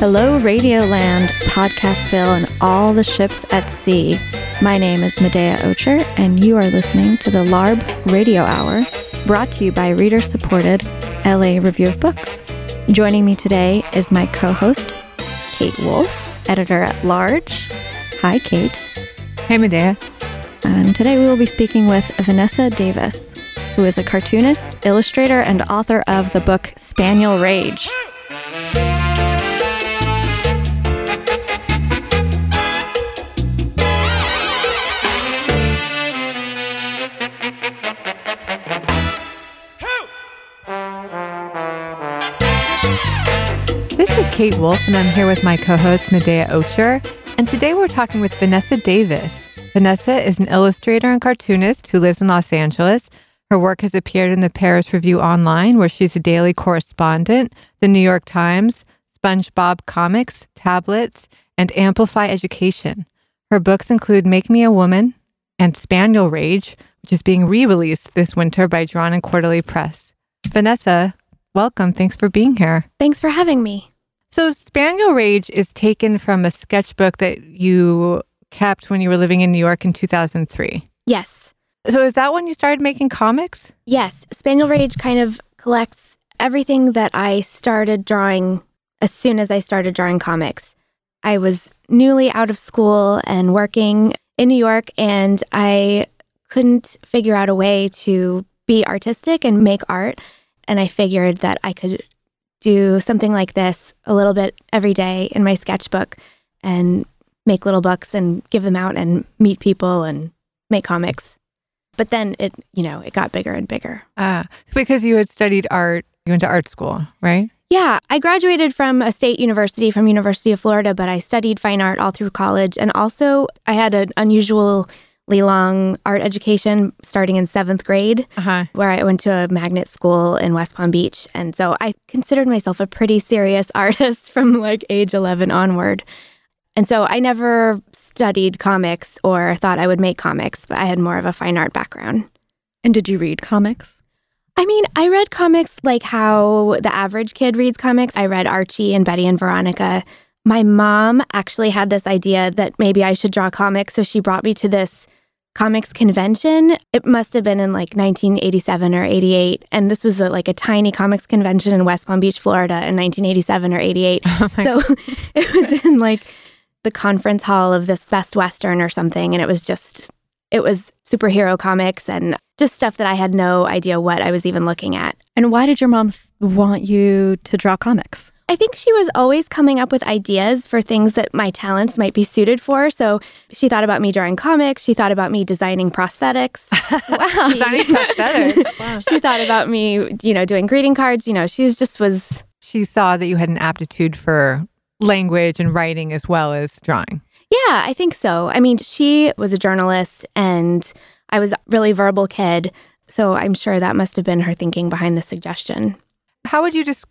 Hello, Radioland, Podcastville, and all the ships at sea. My name is Medaya Ocher, and you are listening to the LARB Radio Hour, brought to you by reader supported LA Review of Books. Joining me today is my co host, Kate Wolf, editor at large. Hi, Kate. Hey, Medaya. And today we will be speaking with Vanessa Davis, who is a cartoonist, illustrator, and author of the book Spaniel Rage. Kate Wolf, and I'm here with my co host, Medaya Ocher. And today we're talking with Vanessa Davis. Vanessa is an illustrator and cartoonist who lives in Los Angeles. Her work has appeared in the Paris Review Online, where she's a daily correspondent, the New York Times, SpongeBob Comics, Tablets, and Amplify Education. Her books include Make Me a Woman and Spaniel Rage, which is being re released this winter by Drawn and Quarterly Press. Vanessa, welcome. Thanks for being here. Thanks for having me. So, Spaniel Rage is taken from a sketchbook that you kept when you were living in New York in 2003. Yes. So, is that when you started making comics? Yes. Spaniel Rage kind of collects everything that I started drawing as soon as I started drawing comics. I was newly out of school and working in New York, and I couldn't figure out a way to be artistic and make art. And I figured that I could do something like this a little bit every day in my sketchbook and make little books and give them out and meet people and make comics. But then it, you know, it got bigger and bigger. Ah, because you had studied art, you went to art school, right? Yeah, I graduated from a state university from University of Florida, but I studied fine art all through college and also I had an unusually long art education starting in 7th grade Uh-huh. where I went to a magnet school in West Palm Beach. And so I considered myself a pretty serious artist from like age 11 onward. And so I never studied comics or thought I would make comics, but I had more of a fine art background. And did you read comics? I mean, I read comics like how the average kid reads comics. I read Archie and Betty and Veronica. My mom actually had this idea that maybe I should draw comics. So she brought me to this comics convention. It must have been in like 1987 or 88. And this was a, like a tiny comics convention in West Palm Beach, Florida in 1987 or 88. Oh so it was in like the conference hall of this Best Western or something. And it was just, it was superhero comics and just stuff that I had no idea what I was even looking at. And why did your mom want you to draw comics? I think she was always coming up with ideas for things that my talents might be suited for. So she thought about me drawing comics. She thought about me designing prosthetics. Wow. She- Designing prosthetics. Wow. she thought about me, you know, doing greeting cards. You know, she was just was She saw that you had an aptitude for language and writing as well as drawing. Yeah, I think so. I mean, she was a journalist and I was a really verbal kid. So I'm sure that must have been her thinking behind the suggestion. How would you describe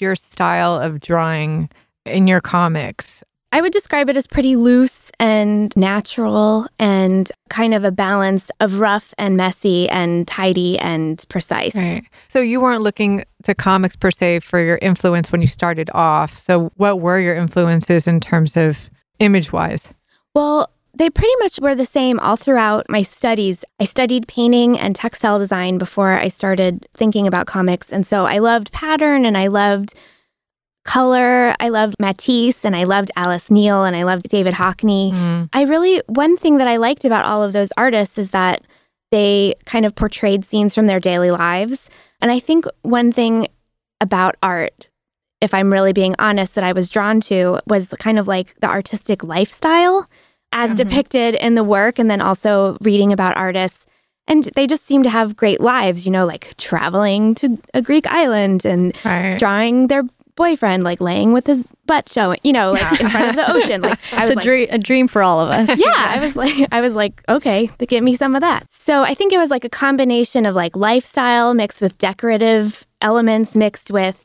your style of drawing in your comics? I would describe it as pretty loose and natural and kind of a balance of rough and messy and tidy and precise. Right. So you weren't looking to comics per se for your influence when you started off. So what were your influences in terms of image wise? Well, they pretty much were the same all throughout my studies. I studied painting and textile design before I started thinking about comics. And so I loved pattern and I loved color. I loved Matisse and I loved Alice Neel and I loved David Hockney. Mm. I really, one thing that I liked about all of those artists is that they kind of portrayed scenes from their daily lives. And I think one thing about art, if I'm really being honest, that I was drawn to was kind of like the artistic lifestyle as Mhm. depicted in the work, and then also reading about artists. And they just seem to have great lives, you know, like traveling to a Greek island and Right. drawing their boyfriend, like laying with his butt showing, you know, like in front of the ocean. Like It's was a, like, dream, a dream for all of us. yeah, I was like, I was like, okay, give me some of that. So I think it was like a combination of like lifestyle mixed with decorative elements mixed with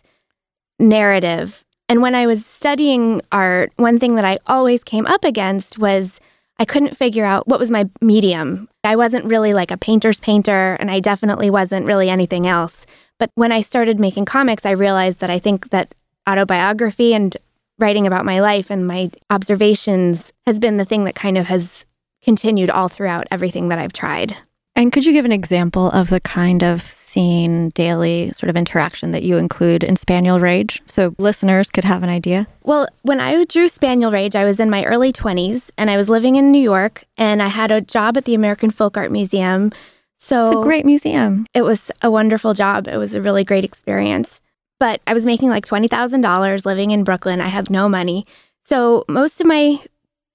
narrative. And when I was studying art, one thing that I always came up against was I couldn't figure out what was my medium. I wasn't really like a painter's painter, and I definitely wasn't really anything else. But when I started making comics, I realized that I think that autobiography and writing about my life and my observations has been the thing that kind of has continued all throughout everything that I've tried. And could you give an example of the kind of scene, daily sort of interaction that you include in Spaniel Rage so listeners could have an idea? Well, when I drew Spaniel Rage, I was in my early 20s and I was living in New York and I had a job at the American Folk Art Museum. So It's a great museum. it was a wonderful job. It was a really great experience. But I was making like $20,000 living in Brooklyn. I had no money. So most of my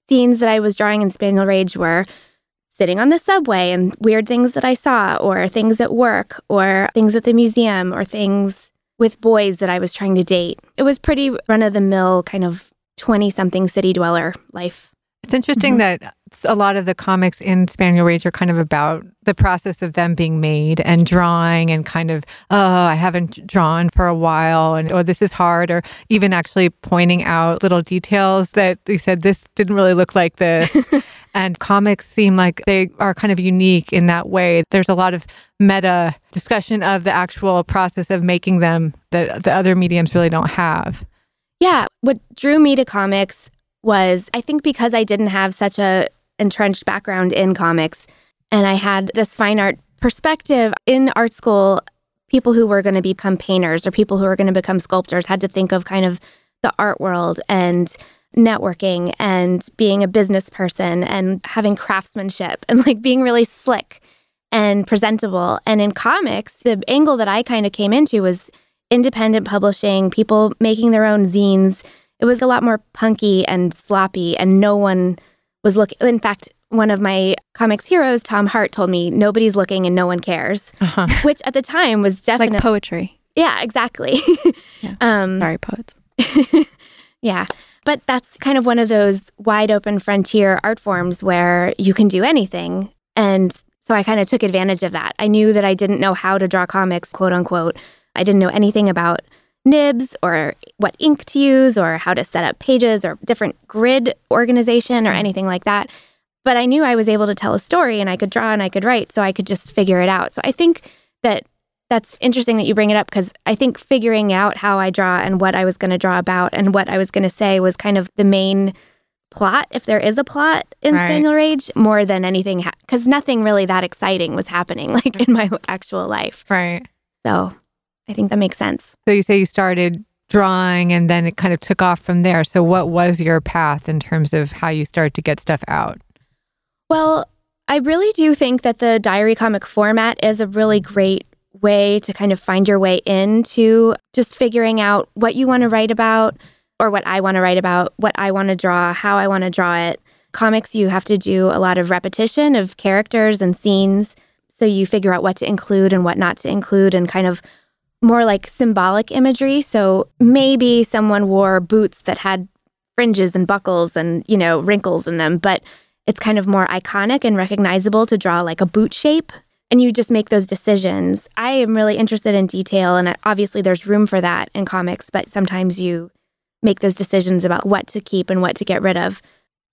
scenes that I was drawing in Spaniel Rage were sitting on the subway and weird things that I saw, or things at work, or things at the museum, or things with boys that I was trying to date. It was pretty run of the mill kind of 20 something city dweller life. It's interesting Mhm. that a lot of the comics in Spaniel Rage are kind of about the process of them being made and drawing and kind of, oh, I haven't drawn for a while and oh, this is hard, or even actually pointing out little details that they said this didn't really look like this. and comics seem like they are kind of unique in that way. There's a lot of meta discussion of the actual process of making them that the other mediums really don't have. Yeah, what drew me to comics was I think because I didn't have such a entrenched background in comics and I had this fine art perspective in art school people who were going to become painters or people who were going to become sculptors had to think of kind of the art world and networking and being a business person and having craftsmanship and like being really slick and presentable and in comics the angle that I kind of came into was independent publishing, people making their own zines. It was a lot more punky and sloppy, and no one was looking. In fact, one of my comics heroes, Tom Hart, told me nobody's looking and no one cares, Uh-huh. which at the time was definitely Like poetry. yeah, exactly. Yeah. um, Sorry, poets. yeah. But that's kind of one of those wide open frontier art forms where you can do anything. And so I kind of took advantage of that. I knew that I didn't know how to draw comics, quote unquote. I didn't know anything about nibs or what ink to use or how to set up pages or different grid organization or anything like that. But I knew I was able to tell a story and I could draw and I could write, so I could just figure it out. So I think that that's interesting that you bring it up because I think figuring out how I draw and what I was going to draw about and what I was going to say was kind of the main plot, if there is a plot in Right. Spaniel Rage, more than anything, because nothing really that exciting was happening like in my actual life. Right. So I think that makes sense. So you say you started drawing and then it kind of took off from there. So what was your path in terms of how you started to get stuff out? Well, I really do think that the diary comic format is a really great way to kind of find your way into just figuring out what you want to write about or what I want to write about, what I want to draw, how I want to draw it. Comics, you have to do a lot of repetition of characters and scenes. So you figure out what to include and what not to include and kind of more like symbolic imagery. So maybe someone wore boots that had fringes and buckles and, you know, wrinkles in them, but it's kind of more iconic and recognizable to draw like a boot shape. And you just make those decisions. I am really interested in detail, and obviously there's room for that in comics, but sometimes you make those decisions about what to keep and what to get rid of.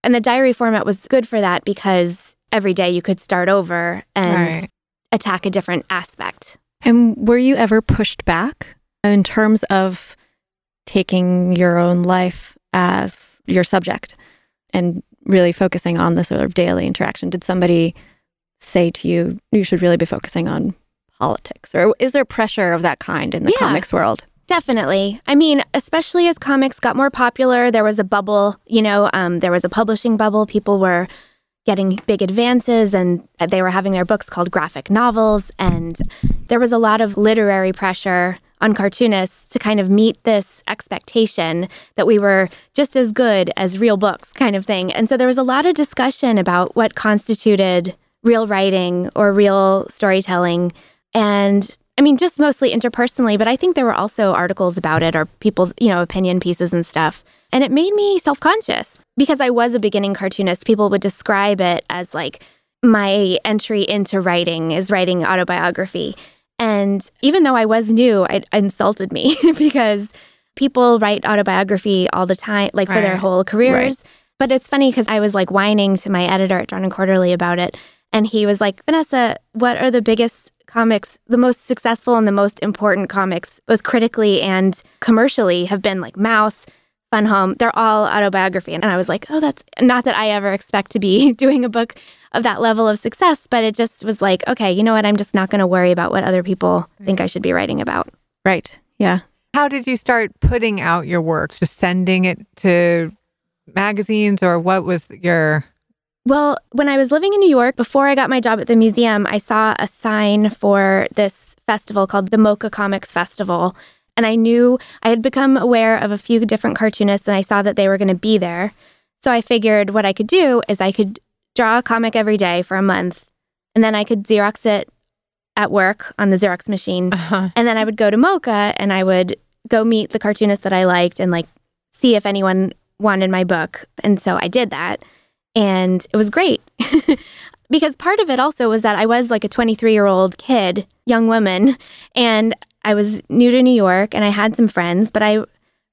And the diary format was good for that because every day you could start over and Right. attack a different aspect. And were you ever pushed back in terms of taking your own life as your subject and really focusing on the sort of daily interaction? Did somebody say to you, you should really be focusing on politics? Or is there pressure of that kind in the Yeah. comics world? Definitely. I mean, especially as comics got more popular, there was a bubble, you know, um, there was a publishing bubble. People were getting big advances and they were having their books called graphic novels. And there was a lot of literary pressure on cartoonists to kind of meet this expectation that we were just as good as real books, kind of thing. And so there was a lot of discussion about what constituted real writing or real storytelling. And I mean, just mostly interpersonally, but I think there were also articles about it or people's, you know, opinion pieces and stuff. And it made me self conscious because I was a beginning cartoonist. People would describe it as like my entry into writing is writing autobiography. And even though I was new, it insulted me because people write autobiography all the time, like for their whole careers. But it's funny because I was like whining to my editor at Drawn and Quarterly about it. And he was like, Vanessa, what are the biggest comics, the most successful and the most important comics, both critically and commercially, have been like Maus, Fun Home, they're all autobiography. And I was like, oh, that's not that I ever expect to be doing a book of that level of success, but it just was like, okay, you know what? I'm just not going to worry about what other people think I should be writing about. Right. Yeah. How did you start putting out your work? Just sending it to magazines or what was your Well, when I was living in New York, before I got my job at the museum, I saw a sign for this festival called the MoCCA Comics Festival. And I knew I had become aware of a few different cartoonists and I saw that they were going to be there. So I figured what I could do is I could draw a comic every day for a month and then I could Xerox it at work on the Xerox machine. uh-huh. And then I would go to MoCCA and I would go meet the cartoonists that I liked and like see if anyone wanted my book. And so I did that. And it was great. because part of it also was that I was like a 23 year old kid, young woman, and I was new to New York and I had some friends, but I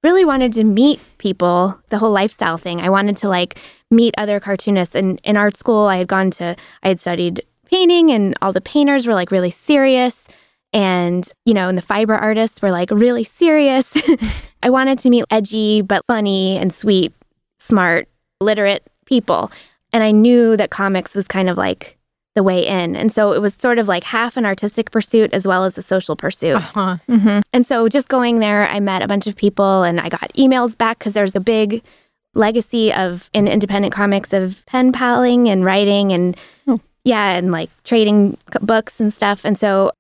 really wanted to meet people, the whole lifestyle thing. I wanted to like meet other cartoonists. And in art school, I had gone to, I had studied painting and all the painters were like really serious. And, you know, and the fiber artists were like really serious. I wanted to meet edgy, but funny and sweet, smart, literate people. And I knew that comics was kind of like the way in. And so it was sort of like half an artistic pursuit as well as a social pursuit. Uh-huh. Mm-hmm. And so just going there, I met a bunch of people and I got emails back because there's a big legacy of in independent comics of pen paling and writing and Oh. yeah, and like trading books and stuff. And so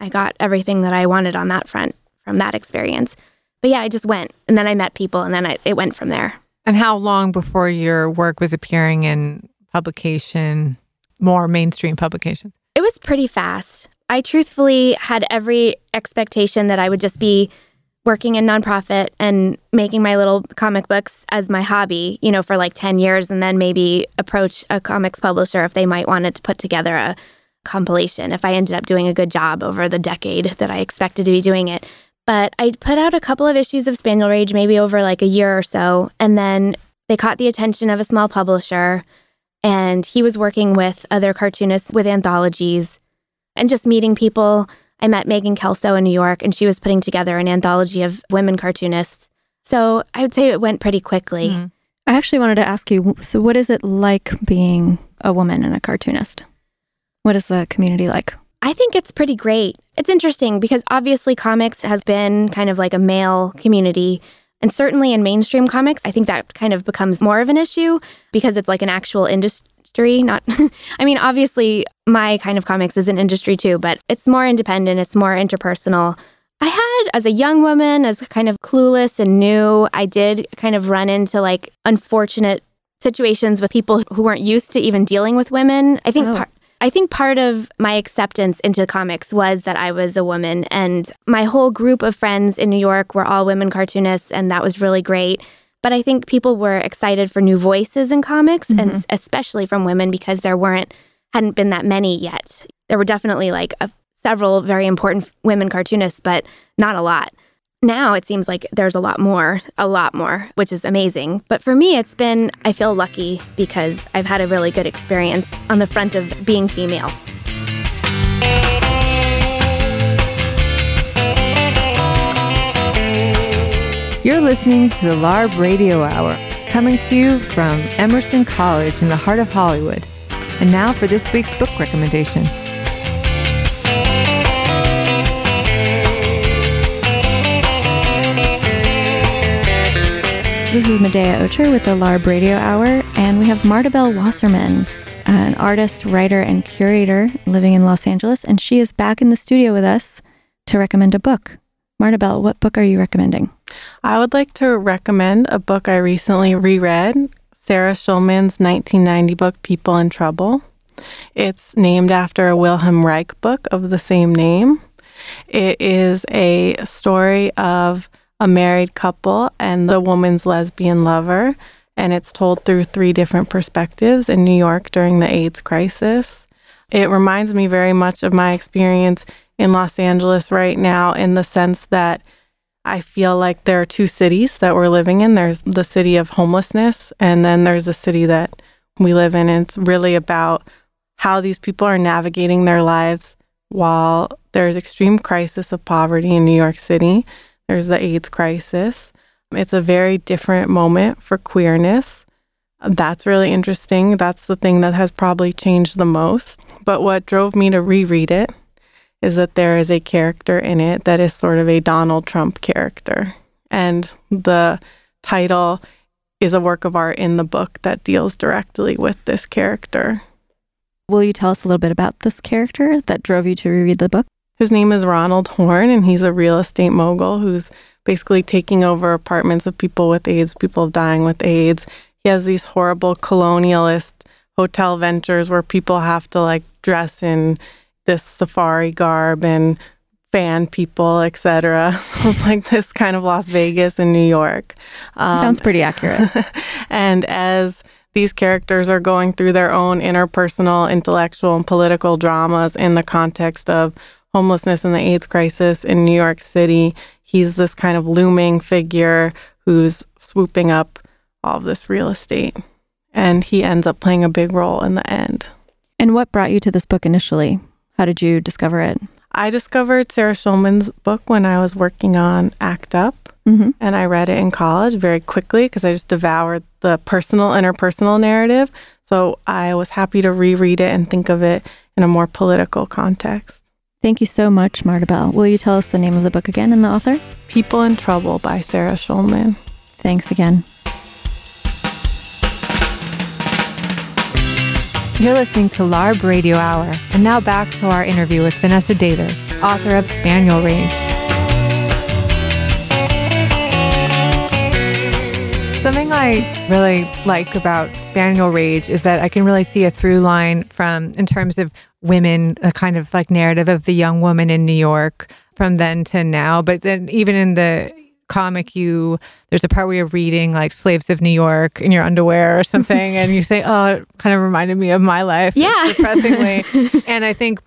I got everything that I wanted on that front from that experience. But yeah, I just went and then I met people and then I, it went from there. And how long before your work was appearing in publication, more mainstream publications? It was pretty fast. I truthfully had every expectation that I would just be working in nonprofit and making my little comic books as my hobby, you know, for like 10 years and then maybe approach a comics publisher if they might wanted to put together a compilation if I ended up doing a good job over the decade that I expected to be doing it. But I put out a couple of issues of Spaniel Rage maybe over like a year or so and then they caught the attention of a small publisher and he was working with other cartoonists with anthologies and just meeting people. I met Megan Kelso in New York, and she was putting together an anthology of women cartoonists. So I would say it went pretty quickly. Mhm. I actually wanted to ask you so, what is it like being a woman and a cartoonist? What is the community like? I think it's pretty great. It's interesting because obviously comics has been kind of like a male community. And certainly in mainstream comics, I think that kind of becomes more of an issue because it's like an actual industry. Not, I mean, obviously, my kind of comics is an industry too, but it's more independent, it's more interpersonal. I had, as a young woman, as kind of clueless and new, I did kind of run into like unfortunate situations with people who weren't used to even dealing with women. I think Oh. par- I think part of my acceptance into comics was that I was a woman, and my whole group of friends in New York were all women cartoonists, and that was really great. But I think people were excited for new voices in comics, and mm-hmm. especially from women because there weren't hadn't been that many yet. There were definitely like a, several very important women cartoonists, but not a lot. Now it seems like there's a lot more, a lot more, which is amazing. But for me, it's been, I feel lucky because I've had a really good experience on the front of being female. You're listening to the LARB Radio Hour, coming to you from Emerson College in the heart of Hollywood. And now for this week's book recommendation. This is Medaya Ocher with the LARB Radio Hour, and we have Martabel Wasserman, an artist, writer, and curator living in Los Angeles, and she is back in the studio with us to recommend a book. Martabel, what book are you recommending? I would like to recommend a book I recently reread, Sarah Schulman's 1990 book, People in Trouble. It's named after a Wilhelm Reich book of the same name. It is a story of a married couple and the woman's lesbian lover, and it's told through three different perspectives in New York during the AIDS crisis. It reminds me very much of my experience in Los Angeles right now in the sense that I feel like there are two cities that we're living in. There's the city of homelessness, and then there's the city that we live in. And it's really about how these people are navigating their lives while there's extreme crisis of poverty in New York City. There's the AIDS crisis. It's a very different moment for queerness. That's really interesting. That's the thing that has probably changed the most. But what drove me to reread it is that there is a character in it that is sort of a Donald Trump character. And the title is a work of art in the book that deals directly with this character. Will you tell us a little bit about this character that drove you to reread the book? His name is Ronald Horn, and he's a real estate mogul who's basically taking over apartments of people with AIDS, people dying with AIDS. He has these horrible colonialist hotel ventures where people have to like dress in this safari garb and fan people, etc. So it's like this kind of Las Vegas in New York. Um, Sounds pretty accurate. and as these characters are going through their own interpersonal, intellectual, and political dramas in the context of homelessness and the AIDS crisis in New York City. He's this kind of looming figure who's swooping up all of this real estate. And he ends up playing a big role in the end. And what brought you to this book initially? How did you discover it? I discovered Sarah Schulman's book when I was working on ACT UP, mm-hmm. and I read it in college very quickly because I just devoured the personal, interpersonal narrative. So I was happy to reread it and think of it in a more political context. Thank you so much, Martabel. Will you tell us the name of the book again and the author? People in Trouble by Sarah Schulman. Thanks again. You're listening to LARB Radio Hour, and now back to our interview with Vanessa Davis, author of Spaniel Rage. Something I really like about Spaniel Rage is that I can really see a through line from, in terms of women, a kind of like narrative of the young woman in New York from then to now. But then even in the comic you there's a part where you're reading like slaves of new york in your underwear or something and you say oh it kind of reminded me of my life. Yeah. depressingly. And i think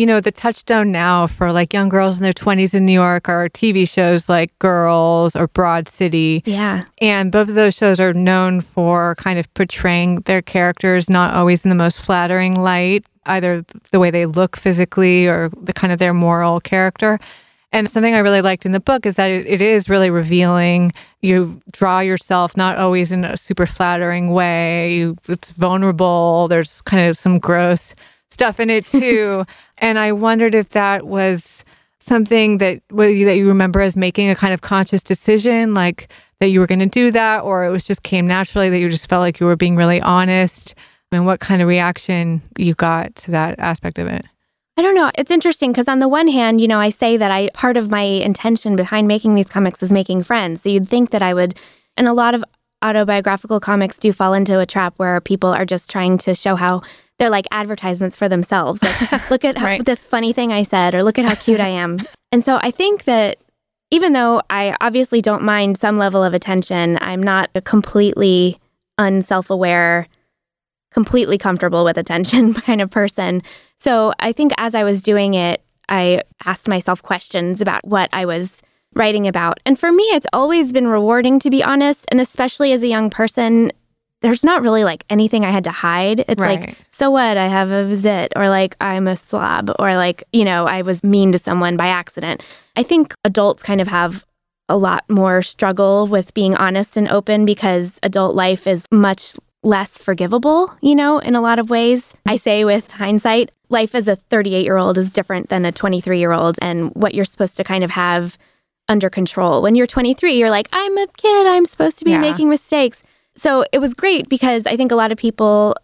you know the touchstone now for like young girls in their 20s in new york are tv shows like girls or broad city yeah and both of those shows are known for kind of portraying their characters not always in the most flattering light either the way they look physically or the kind of their moral character and something I really liked in the book is that it, it is really revealing. You draw yourself not always in a super flattering way. You, it's vulnerable. There's kind of some gross stuff in it too. and I wondered if that was something that that you remember as making a kind of conscious decision, like that you were going to do that, or it was just came naturally that you just felt like you were being really honest. And what kind of reaction you got to that aspect of it? I don't know. It's interesting because on the one hand, you know, I say that I part of my intention behind making these comics is making friends. So you'd think that I would, and a lot of autobiographical comics do fall into a trap where people are just trying to show how they're like advertisements for themselves. Like, look at how, right. this funny thing I said, or look at how cute I am. And so I think that even though I obviously don't mind some level of attention, I'm not a completely unself aware completely comfortable with attention kind of person. So I think as I was doing it, I asked myself questions about what I was writing about. And for me, it's always been rewarding to be honest. And especially as a young person, there's not really like anything I had to hide. It's right. like, so what? I have a visit, or like I'm a slob, or like, you know, I was mean to someone by accident. I think adults kind of have a lot more struggle with being honest and open because adult life is much less forgivable, you know, in a lot of ways. I say with hindsight, life as a 38 year old is different than a 23 year old, and what you're supposed to kind of have under control. When you're 23, you're like, I'm a kid, I'm supposed to be yeah. making mistakes. So it was great because I think a lot of people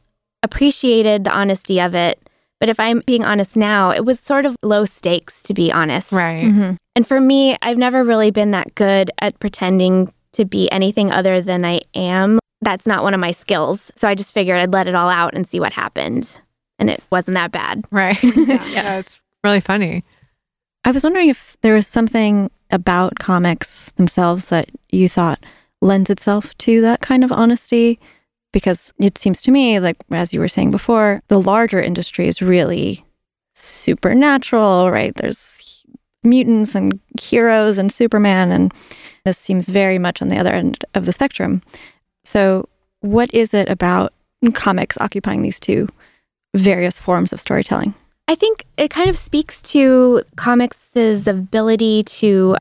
appreciated the honesty of it. But if I'm being honest now, it was sort of low stakes, to be honest. Right. Mm-hmm. And for me, I've never really been that good at pretending to be anything other than I am that's not one of my skills. So I just figured I'd let it all out and see what happened. And it wasn't that bad. Right. yeah. yeah, it's really funny. I was wondering if there was something about comics themselves that you thought lends itself to that kind of honesty. Because it seems to me, like as you were saying before, the larger industry is really supernatural, right? There's mutants and heroes and Superman, and this seems very much on the other end of the spectrum. So, what is it about comics occupying these two various forms of storytelling? I think it kind of speaks to comics' ability to,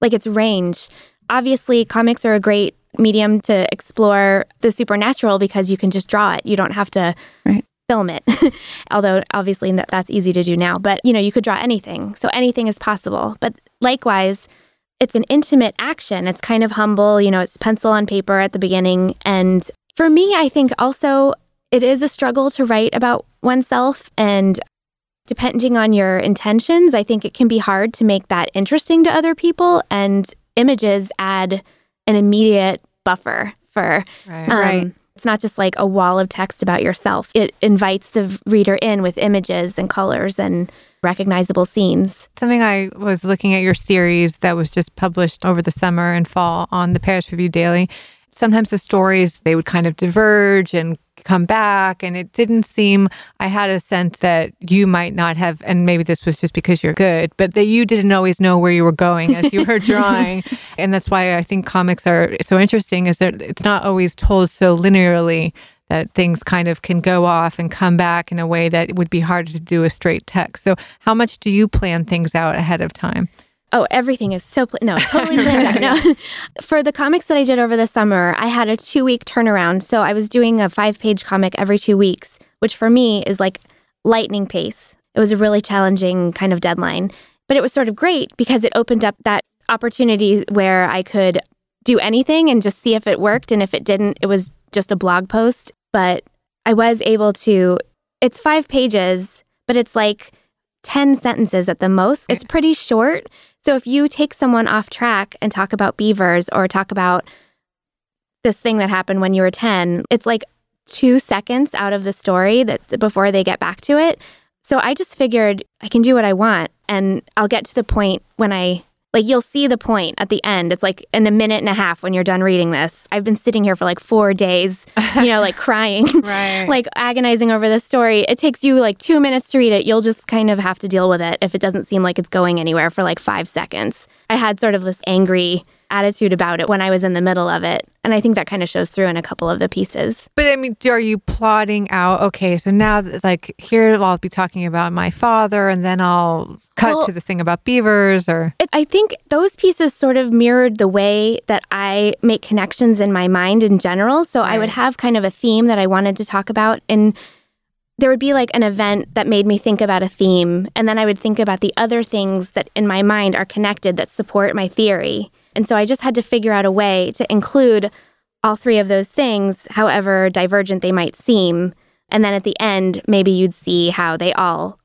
like its range. Obviously, comics are a great medium to explore the supernatural because you can just draw it. You don't have to Right. film it. Although obviously that- that's easy to do now, but you know, you could draw anything. So anything is possible. But likewise, it's an intimate action. It's kind of humble, you know, it's pencil on paper at the beginning and for me, I think also it is a struggle to write about oneself and depending on your intentions, I think it can be hard to make that interesting to other people and images add an immediate buffer for Right. um, Right. It's not just like a wall of text about yourself. It invites the reader in with images and colors and recognizable scenes. Something I was looking at your series that was just published over the summer and fall on the Paris Review Daily. Sometimes the stories they would kind of diverge and come back and it didn't seem I had a sense that you might not have and maybe this was just because you're good, but that you didn't always know where you were going as you were drawing. and that's why I think comics are so interesting is that it's not always told so linearly that things kind of can go off and come back in a way that would be harder to do a straight text. So, how much do you plan things out ahead of time? Oh, everything is so pla- no, totally planned out. No, for the comics that I did over the summer, I had a two week turnaround. So I was doing a five page comic every two weeks, which for me is like lightning pace. It was a really challenging kind of deadline, but it was sort of great because it opened up that opportunity where I could do anything and just see if it worked. And if it didn't, it was just a blog post. But I was able to, it's five pages, but it's like 10 sentences at the most. It's pretty short. So if you take someone off track and talk about beavers or talk about this thing that happened when you were 10, it's like 2 seconds out of the story that before they get back to it. So I just figured I can do what I want and I'll get to the point when I like you'll see the point at the end. It's like in a minute and a half when you're done reading this. I've been sitting here for like 4 days, you know, like crying Right. like agonizing over this story. It takes you like two minutes to read it. You'll just kind of have to deal with it if it doesn't seem like it's going anywhere for like five seconds. I had sort of this angry attitude about it when I was in the middle of it. And I think that kind of shows through in a couple of the pieces. But I mean, are you plotting out? Okay, so now, th- like here, I'll be talking about my father, and then I'll cut Well- to the thing about beavers, or It, I think those pieces sort of mirrored the way that I make connections in my mind in general. So I would have kind of a theme that I wanted to talk about. And there would be like an event that made me think about a theme. And then I would think about the other things that in my mind are connected that support my theory. And so I just had to figure out a way to include all three of those things, however divergent they might seem. And then at the end, maybe you'd see how they all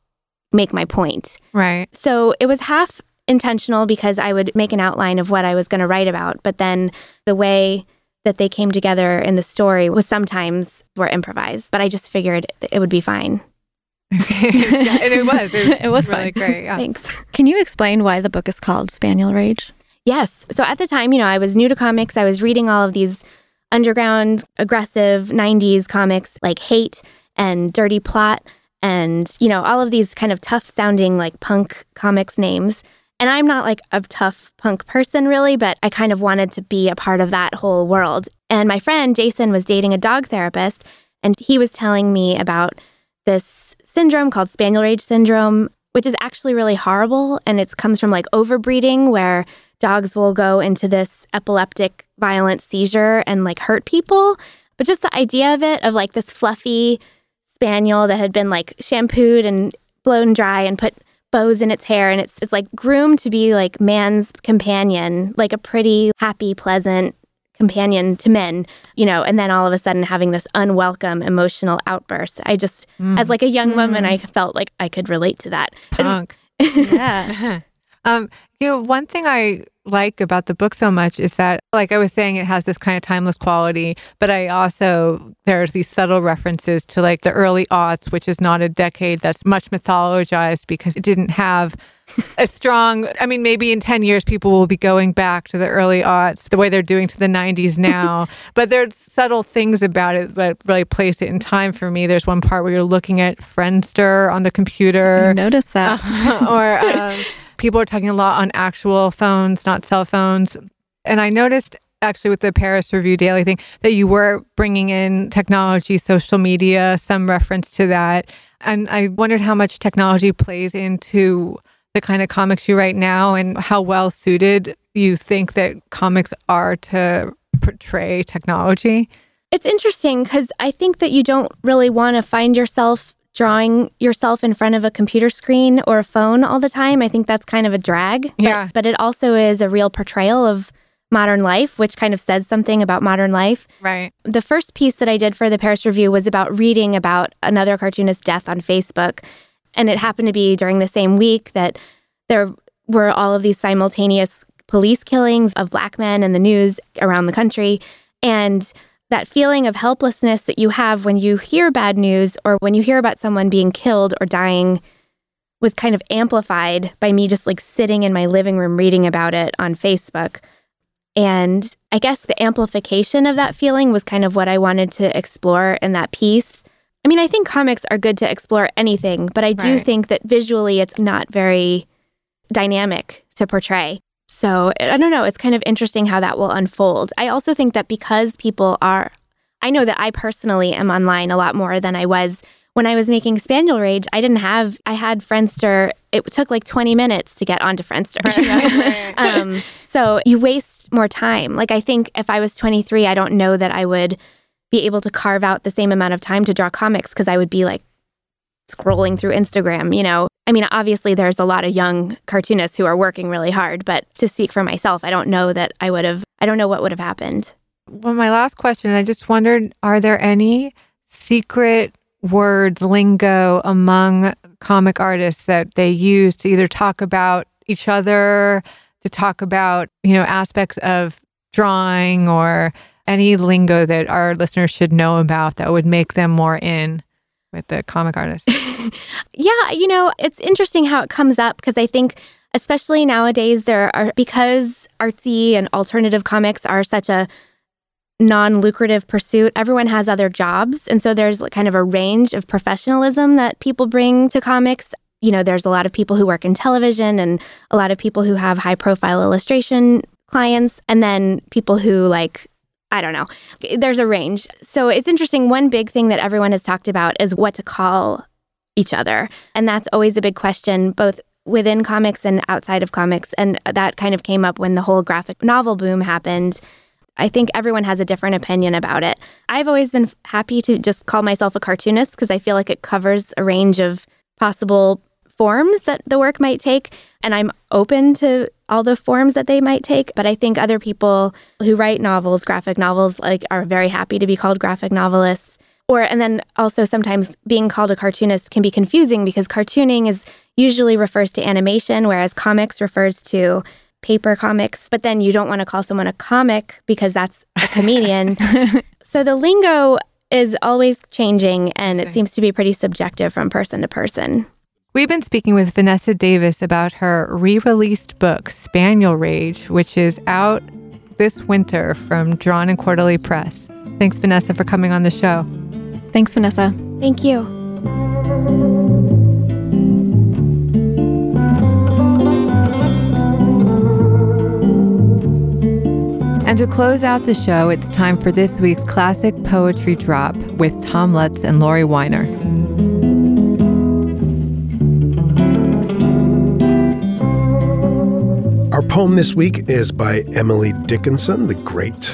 make my point. right? So it was half intentional because I would make an outline of what I was going to write about, but then the way that they came together in the story was sometimes were improvised, but I just figured it would be fine. yeah, and it was. It was, It was really fun. great. Yeah. Thanks. Can you explain why the book is called Spaniel Rage? Yes. So at the time, you know, I was new to comics. I was reading all of these underground, aggressive 90s comics like Hate and Dirty Plotte and, you know, all of these kind of tough sounding like punk comics names. And I'm not like a tough punk person really, but I kind of wanted to be a part of that whole world. And my friend Jason was dating a dog therapist and he was telling me about this syndrome called spaniel rage syndrome, which is actually really horrible and it comes from like overbreeding where dogs will go into this epileptic violent seizure and like hurt people. But just the idea of it, of like this fluffy spaniel that had been like shampooed and blown dry and put bows in its hair and it's, it's like groomed to be like man's companion, like a pretty, happy, pleasant companion to men, you know, and then all of a sudden having this unwelcome emotional outburst. I just, Mm. as like a young woman, I felt like I could relate to that. punk. Yeah. um, you know, one thing I like about the book so much is that, like I was saying, it has this kind of timeless quality, but I also, there's these subtle references to like the early aughts, which is not a decade that's much mythologized because it didn't have a strong, I mean, maybe in 10 years, people will be going back to the early aughts the way they're doing to the 90s now. but there's subtle things about it that really place it in time for me. There's one part where you're looking at Friendster on the computer Notice that. or um, people are talking a lot on actual phones, not cell phones. And I noticed actually with the Paris Review Daily thing that you were bringing in technology, social media, some reference to that. And I wondered how much technology plays into the kind of comics you write now and how well suited you think that comics are to portray technology? It's interesting because I think that you don't really want to find yourself drawing yourself in front of a computer screen or a phone all the time. I think that's kind of a drag. Yeah. But, but it also is a real portrayal of modern life, which kind of says something about modern life. Right. The first piece that I did for the Paris Review was about reading about another cartoonist's death on Facebook. And it happened to be during the same week that there were all of these simultaneous police killings of black men in the news around the country. And that feeling of helplessness that you have when you hear bad news or when you hear about someone being killed or dying was kind of amplified by me just like sitting in my living room reading about it on Facebook. And I guess the amplification of that feeling was kind of what I wanted to explore in that piece. I mean, I think comics are good to explore anything, but I do Right. think that visually it's not very dynamic to portray. So I don't know. It's kind of interesting how that will unfold. I also think that because people are, I know that I personally am online a lot more than I was when I was making Spaniel Rage. I didn't have, I had Friendster. It took like 20 minutes to get onto Friendster. um, so you waste more time. Like I think if I was 23, I don't know that I would be able to carve out the same amount of time to draw comics because I would be like scrolling through Instagram, you know. I mean, obviously there's a lot of young cartoonists who are working really hard, but to speak for myself, I don't know that I would have I don't know what would have happened. Well, my last question, I just wondered are there any secret words, lingo among comic artists that they use to either talk about each other, to talk about, you know, aspects of drawing or any lingo that our listeners should know about that would make them more in with the comic artist? Yeah, you know, it's interesting how it comes up because I think, especially nowadays, there are because artsy and alternative comics are such a non lucrative pursuit, everyone has other jobs. And so there's kind of a range of professionalism that people bring to comics. You know, there's a lot of people who work in television and a lot of people who have high profile illustration clients, and then people who like I don't know. There's a range. So it's interesting. One big thing that everyone has talked about is what to call each other. And that's always a big question, both within comics and outside of comics. And that kind of came up when the whole graphic novel boom happened. I think everyone has a different opinion about it. I've always been happy to just call myself a cartoonist because I feel like it covers a range of possible forms that the work might take. And I'm open to all the forms that they might take. But I think other people who write novels, graphic novels, like are very happy to be called graphic novelists. Or, and then also sometimes being called a cartoonist can be confusing because cartooning is usually refers to animation, whereas comics refers to paper comics. But then you don't want to call someone a comic because that's a comedian. so the lingo is always changing and it seems to be pretty subjective from person to person. We've been speaking with Vanessa Davis about her re released book, Spaniel Rage, which is out this winter from Drawn and Quarterly Press. Thanks, Vanessa, for coming on the show. Thanks, Vanessa. Thank you. And to close out the show, it's time for this week's classic poetry drop with Tom Lutz and Laurie Winer. Our poem this week is by Emily Dickinson, the great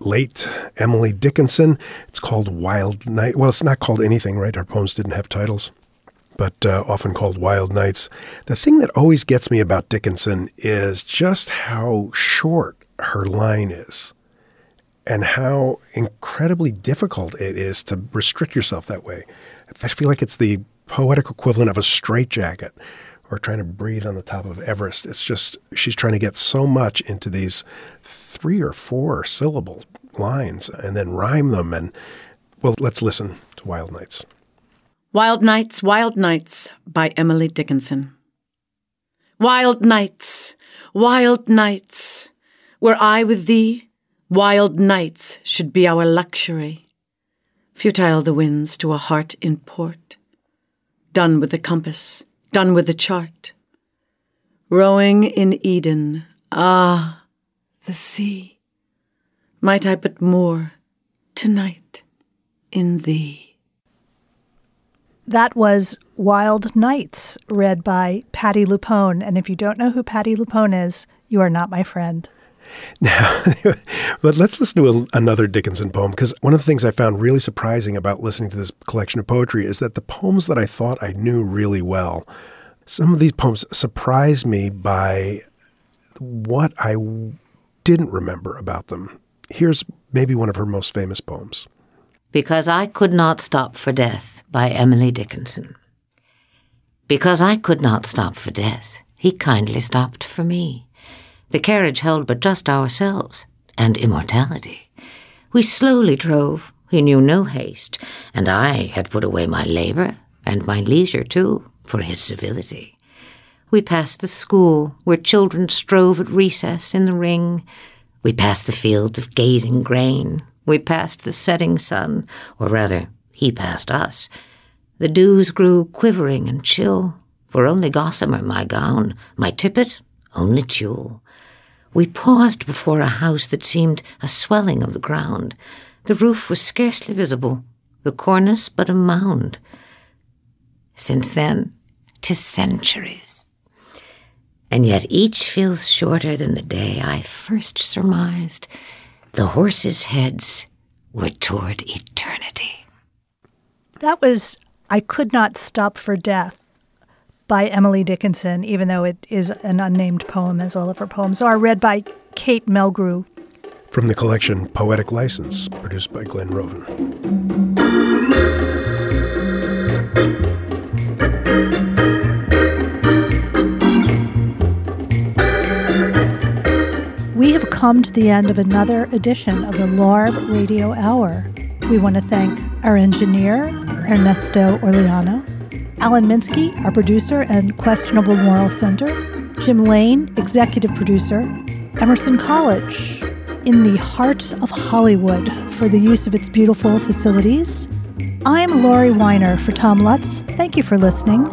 late Emily Dickinson. Called Wild Night. Well, it's not called anything, right? Her poems didn't have titles, but uh, often called Wild Nights. The thing that always gets me about Dickinson is just how short her line is and how incredibly difficult it is to restrict yourself that way. I feel like it's the poetic equivalent of a straitjacket or trying to breathe on the top of Everest. It's just, she's trying to get so much into these three or four syllable lines and then rhyme them. And, well, let's listen to Wild Nights. Wild Nights, Wild Nights by Emily Dickinson. Wild nights, wild nights, were I with thee, wild nights should be our luxury. Futile the winds to a heart in port, done with the compass, done with the chart. Rowing in Eden, ah, the sea. Might I but moor tonight in thee. That was Wild Nights, read by Patti LuPone. And if you don't know who Patti LuPone is, You are not my friend. Now, but let's listen to a, another Dickinson poem because one of the things I found really surprising about listening to this collection of poetry is that the poems that I thought I knew really well, some of these poems surprised me by what I didn't remember about them. Here's maybe one of her most famous poems Because I Could Not Stop for Death by Emily Dickinson. Because I could not stop for death, he kindly stopped for me. The carriage held but just ourselves and immortality. We slowly drove, he knew no haste, and I had put away my labor and my leisure too for his civility. We passed the school where children strove at recess in the ring. We passed the fields of gazing grain. We passed the setting sun, or rather, he passed us. The dews grew quivering and chill, for only gossamer my gown, my tippet only tulle. We paused before a house that seemed a swelling of the ground. The roof was scarcely visible, the cornice but a mound. Since then, tis centuries. And yet each feels shorter than the day I first surmised the horses' heads were toward eternity. That was I Could Not Stop for Death by Emily Dickinson, even though it is an unnamed poem, as all of her poems are, read by Kate Mulgrew. From the collection Poetic License, produced by Glen Roven. Come to the end of another edition of the LARB Radio Hour. We want to thank our engineer, Ernesto Orleano, Alan Minsky, our producer and Questionable Moral Center, Jim Lane, executive producer, Emerson College, in the heart of Hollywood for the use of its beautiful facilities. I'm Laurie Winer for Tom Lutz. Thank you for listening.